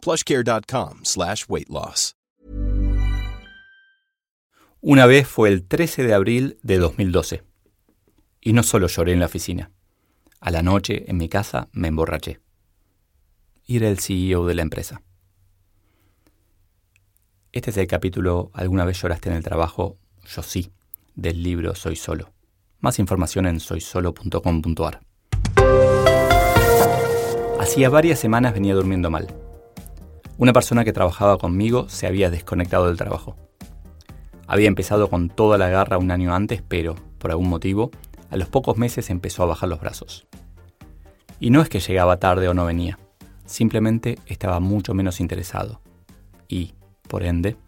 plushcare.com slash weight loss. Una vez fue el 13 de abril de 2012. Y no solo lloré en la oficina. A la noche, en mi casa, me emborraché. Y era el CEO de la empresa. Este es el capítulo ¿Alguna vez lloraste en el trabajo? Yo sí, del libro Soy Solo. Más información en soysolo.com.ar. Hacía varias semanas venía durmiendo mal. Una persona que trabajaba conmigo se había desconectado del trabajo. Había empezado con toda la garra un año antes, pero, por algún motivo, a los pocos meses empezó a bajar los brazos. Y no es que llegaba tarde o no venía, simplemente estaba mucho menos interesado. Y, por ende,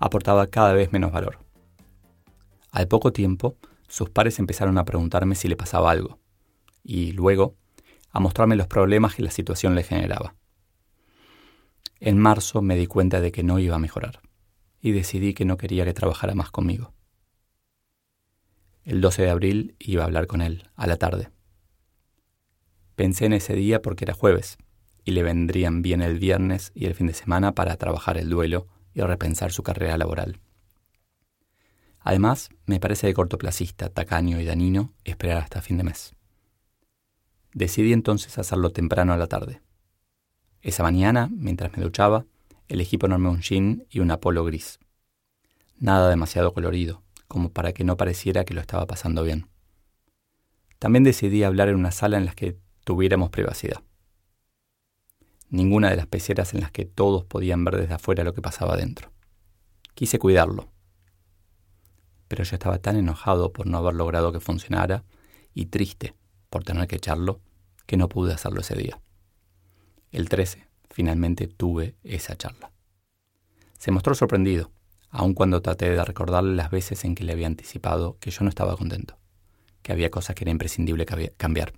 aportaba cada vez menos valor. Al poco tiempo, sus pares empezaron a preguntarme si le pasaba algo, y luego a mostrarme los problemas que la situación le generaba. En marzo me di cuenta de que no iba a mejorar y decidí que no quería que trabajara más conmigo. El 12 de abril iba a hablar con él, a la tarde. Pensé en ese día porque era jueves y le vendrían bien el viernes y el fin de semana para trabajar el duelo y repensar su carrera laboral. Además, me parece de cortoplacista, tacaño y danino esperar hasta fin de mes. Decidí entonces hacerlo temprano a la tarde. Esa mañana, mientras me duchaba, elegí ponerme un jean y un apolo gris. Nada demasiado colorido, como para que no pareciera que lo estaba pasando bien. También decidí hablar en una sala en la que tuviéramos privacidad. Ninguna de las peceras en las que todos podían ver desde afuera lo que pasaba dentro. Quise cuidarlo. Pero yo estaba tan enojado por no haber logrado que funcionara y triste por tener que echarlo que no pude hacerlo ese día. El 13, finalmente tuve esa charla. Se mostró sorprendido, aun cuando traté de recordarle las veces en que le había anticipado que yo no estaba contento, que había cosas que era imprescindible cambiar.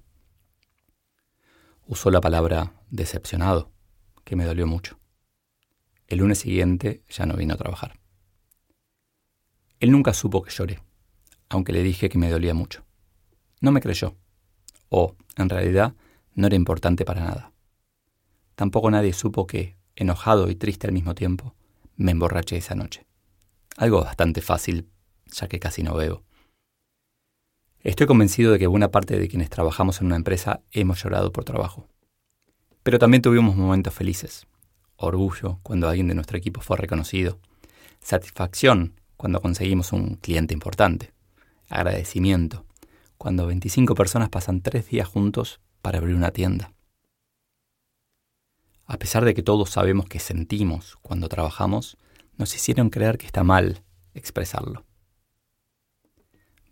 Usó la palabra decepcionado, que me dolió mucho. El lunes siguiente ya no vino a trabajar. Él nunca supo que lloré, aunque le dije que me dolía mucho. No me creyó, o, en realidad, no era importante para nada. Tampoco nadie supo que, enojado y triste al mismo tiempo, me emborraché esa noche. Algo bastante fácil, ya que casi no bebo. Estoy convencido de que buena parte de quienes trabajamos en una empresa hemos llorado por trabajo. Pero también tuvimos momentos felices. Orgullo cuando alguien de nuestro equipo fue reconocido. Satisfacción cuando conseguimos un cliente importante. Agradecimiento cuando 25 personas pasan tres días juntos para abrir una tienda. A pesar de que todos sabemos que sentimos cuando trabajamos, nos hicieron creer que está mal expresarlo.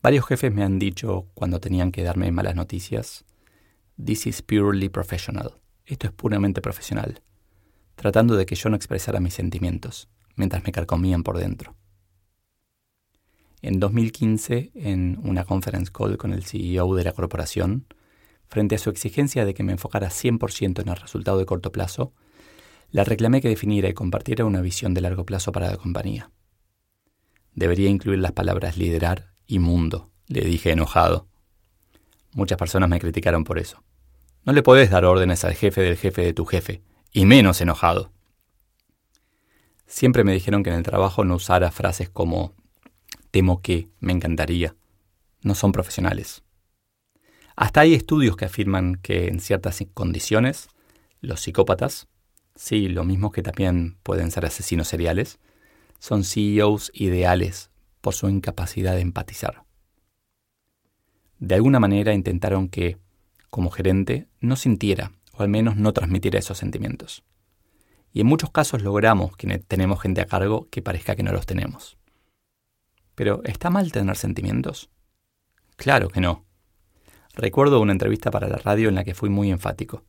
Varios jefes me han dicho cuando tenían que darme malas noticias, This is purely professional. Esto es puramente profesional, tratando de que yo no expresara mis sentimientos, mientras me carcomían por dentro. En 2015, en una conference call con el CEO de la corporación, frente a su exigencia de que me enfocara 100% en el resultado de corto plazo, le reclamé que definiera y compartiera una visión de largo plazo para la compañía. Debería incluir las palabras liderar y mundo, le dije enojado. Muchas personas me criticaron por eso. No le podés dar órdenes al jefe del jefe de tu jefe, y menos enojado. Siempre me dijeron que en el trabajo no usara frases como temo que, me encantaría, no son profesionales. Hasta hay estudios que afirman que en ciertas condiciones, los psicópatas, sí, lo mismo que también pueden ser asesinos seriales, son CEOs ideales por su incapacidad de empatizar. De alguna manera intentaron que, como gerente, no sintiera, o al menos no transmitiera esos sentimientos. Y en muchos casos logramos que tenemos gente a cargo que parezca que no los tenemos. Pero ¿está mal tener sentimientos? Claro que no. Recuerdo una entrevista para la radio en la que fui muy enfático.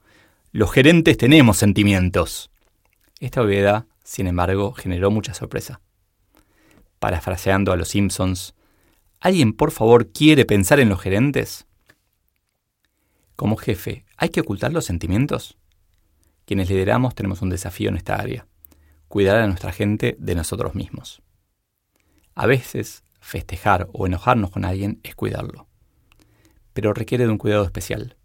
Los gerentes tenemos sentimientos. Esta obviedad Sin embargo, generó mucha sorpresa. Parafraseando a los Simpsons, ¿alguien por favor quiere pensar en los gerentes? Como jefe, ¿hay que ocultar los sentimientos? Quienes lideramos tenemos un desafío en esta área, cuidar a nuestra gente de nosotros mismos. A veces, festejar o enojarnos con alguien es cuidarlo, pero requiere de un cuidado especial.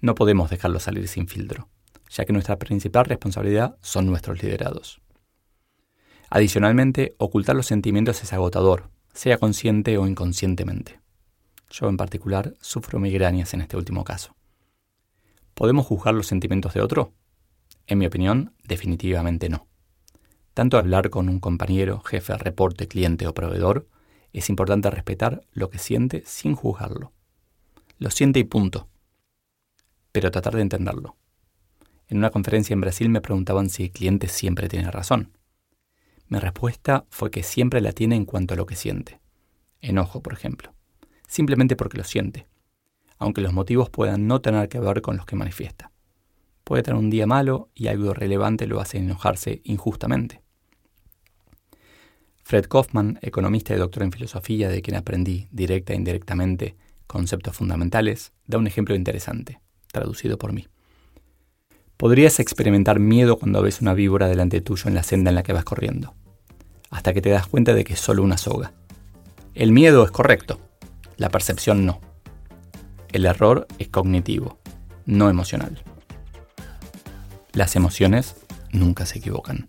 No podemos dejarlo salir sin filtro, ya que nuestra principal responsabilidad son nuestros liderados. Adicionalmente, ocultar los sentimientos es agotador, sea consciente o inconscientemente. Yo en particular sufro migrañas en este último caso. ¿Podemos juzgar los sentimientos de otro? En mi opinión, definitivamente no. Tanto hablar con un compañero, jefe, reporte, cliente o proveedor, es importante respetar lo que siente sin juzgarlo. Lo siente y punto. Pero tratar de entenderlo. En una conferencia en Brasil me preguntaban si el cliente siempre tiene razón. Mi respuesta fue que siempre la tiene en cuanto a lo que siente. Enojo, por ejemplo. Simplemente porque lo siente, aunque los motivos puedan no tener que ver con los que manifiesta. Puede tener un día malo y algo relevante lo hace enojarse injustamente. Fred Kaufman, economista y doctor en filosofía de quien aprendí directa e indirectamente conceptos fundamentales, da un ejemplo interesante, traducido por mí. Podrías experimentar miedo cuando ves una víbora delante tuyo en la senda en la que vas corriendo, hasta que te das cuenta de que es solo una soga. El miedo es correcto, la percepción no. El error es cognitivo, no emocional. Las emociones nunca se equivocan.